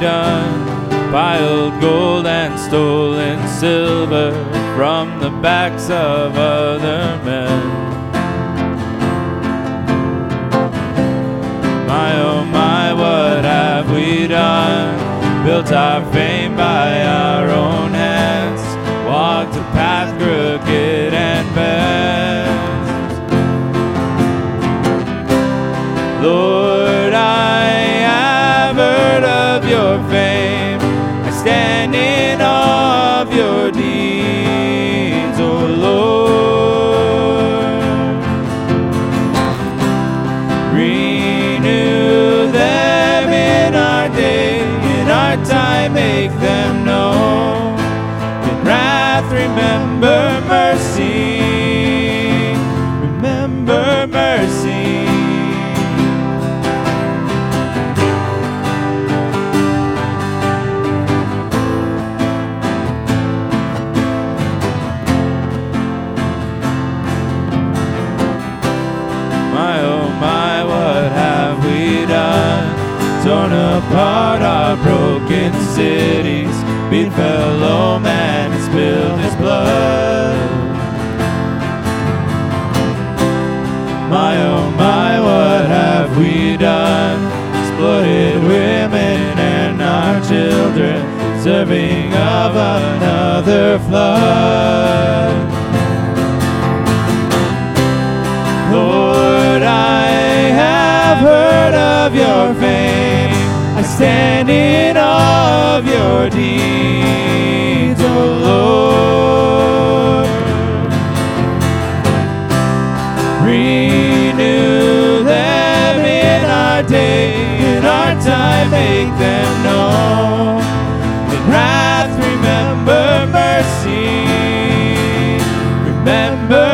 done? Piled gold and stolen silver from the backs of other men. My oh my, what have we done? Built our fame by our make them known. In wrath, remember mercy. Torn apart our broken cities, beat fellow man and spilled his blood. My oh my, what have we done? Exploited women and our children, serving of another flood. Lord, I have heard of your fame. Stand in awe of your deeds, O Lord. Renew them in our day, in our time, make them known. In wrath, remember mercy. Remember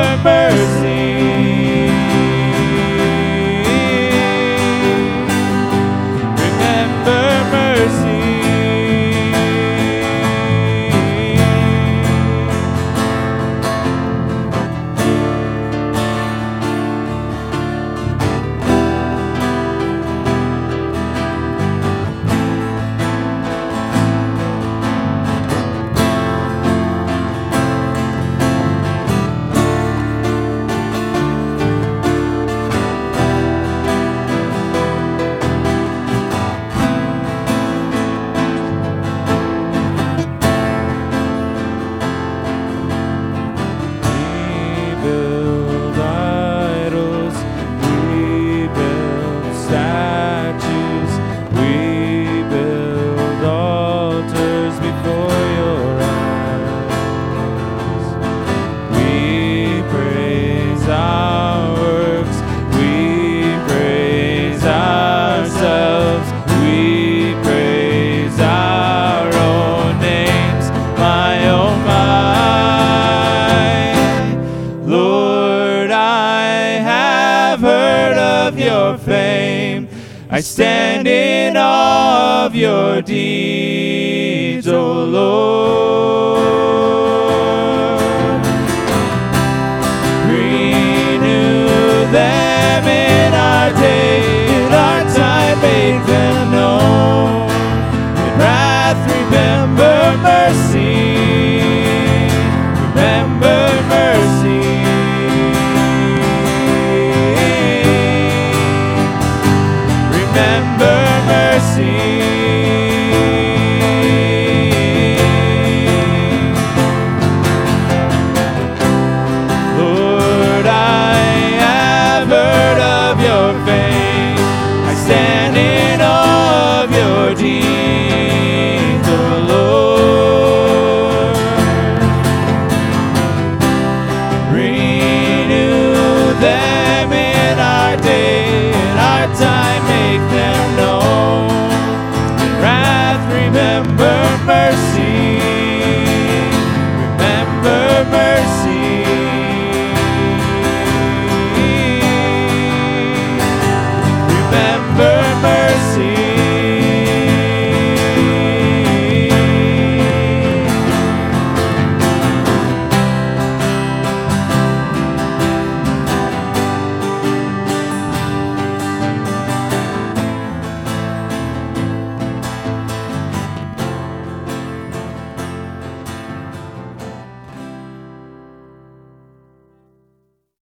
fame. I stand in awe of your deeds, O Lord.